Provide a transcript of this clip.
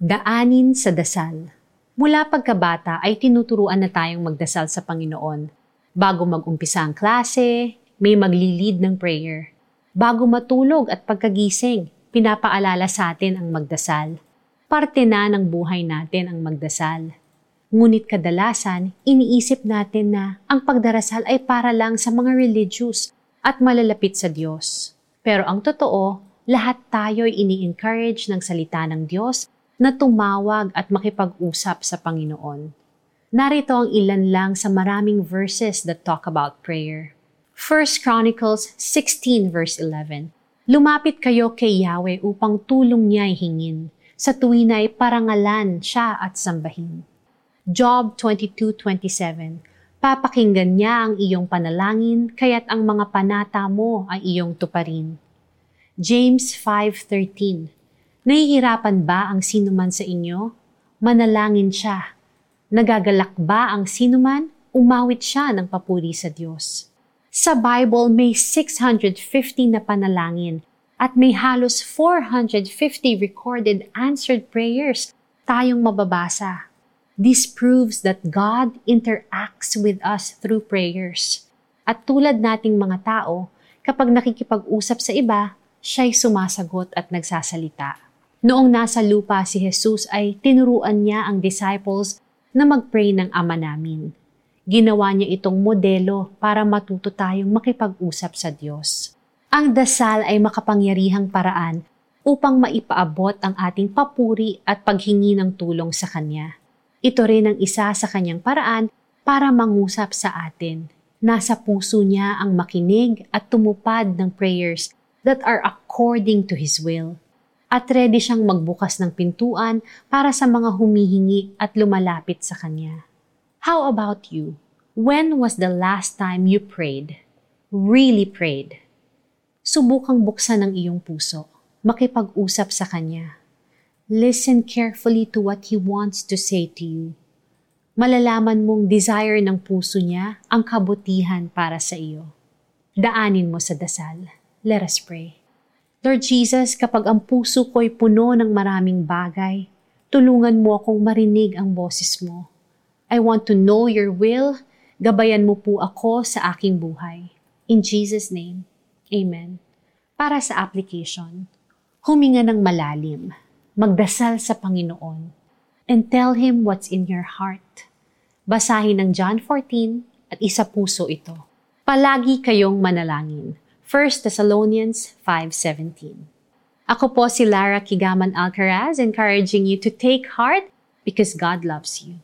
Daanin sa dasal. Mula pagkabata ay tinuturuan na tayong magdasal sa Panginoon. Bago mag-umpisa ang klase, may magli-lead ng prayer. Bago matulog at pagkagising, pinapaalala sa atin ang magdasal. Parte na ng buhay natin ang magdasal. Ngunit kadalasan, iniisip natin na ang pagdarasal ay para lang sa mga religious at malalapit sa Diyos. Pero ang totoo, lahat tayo ay ini-encourage ng salita ng Diyos na tumawag at makipag-usap sa Panginoon. Narito ang ilan lang sa maraming verses that talk about prayer. 1 Chronicles 16 verse 11. Lumapit kayo kay Yahweh upang tulong niya hingin. Sa tuwin ay parangalan siya at sambahin. Job 22.27 Papakinggan niya ang iyong panalangin, kaya't ang mga panata mo ay iyong tuparin. James 5.13 Nahihirapan ba ang sinuman sa inyo? Manalangin siya. Nagagalak ba ang sinuman? Umawit siya ng papuri sa Diyos. Sa Bible, may 650 na panalangin at may halos 450 recorded answered prayers tayong mababasa. This proves that God interacts with us through prayers. At tulad nating mga tao, kapag nakikipag-usap sa iba, siya'y sumasagot at nagsasalita. Noong nasa lupa si Jesus ay tinuruan niya ang disciples na mag-pray ng Ama namin. Ginawa niya itong modelo para matuto tayong makipag-usap sa Diyos. Ang dasal ay makapangyarihang paraan upang maipaabot ang ating papuri at paghingi ng tulong sa Kanya. Ito rin ang isa sa Kanyang paraan para mangusap sa atin. Nasa puso niya ang makinig at tumupad ng prayers that are according to His will at ready siyang magbukas ng pintuan para sa mga humihingi at lumalapit sa Kanya. How about you? When was the last time you prayed? Really prayed? Subukang buksan ang iyong puso, makipag-usap sa Kanya. Listen carefully to what He wants to say to you. Malalaman mong desire ng puso niya ang kabutihan para sa iyo. Daanin mo sa dasal. Let us pray. Lord Jesus, kapag ang puso ko'y puno ng maraming bagay, tulungan mo akong marinig ang boses mo. I want to know your will. Gabayan mo po ako sa aking buhay. In Jesus' name, Amen. Para sa application, huminga ng malalim, magdasal sa Panginoon, and tell Him what's in your heart. Basahin ang John 14 at isa puso ito. Palagi kayong manalangin 1 Thessalonians 5.17 Ako po si Lara Kigaman Alcaraz encouraging you to take heart because God loves you.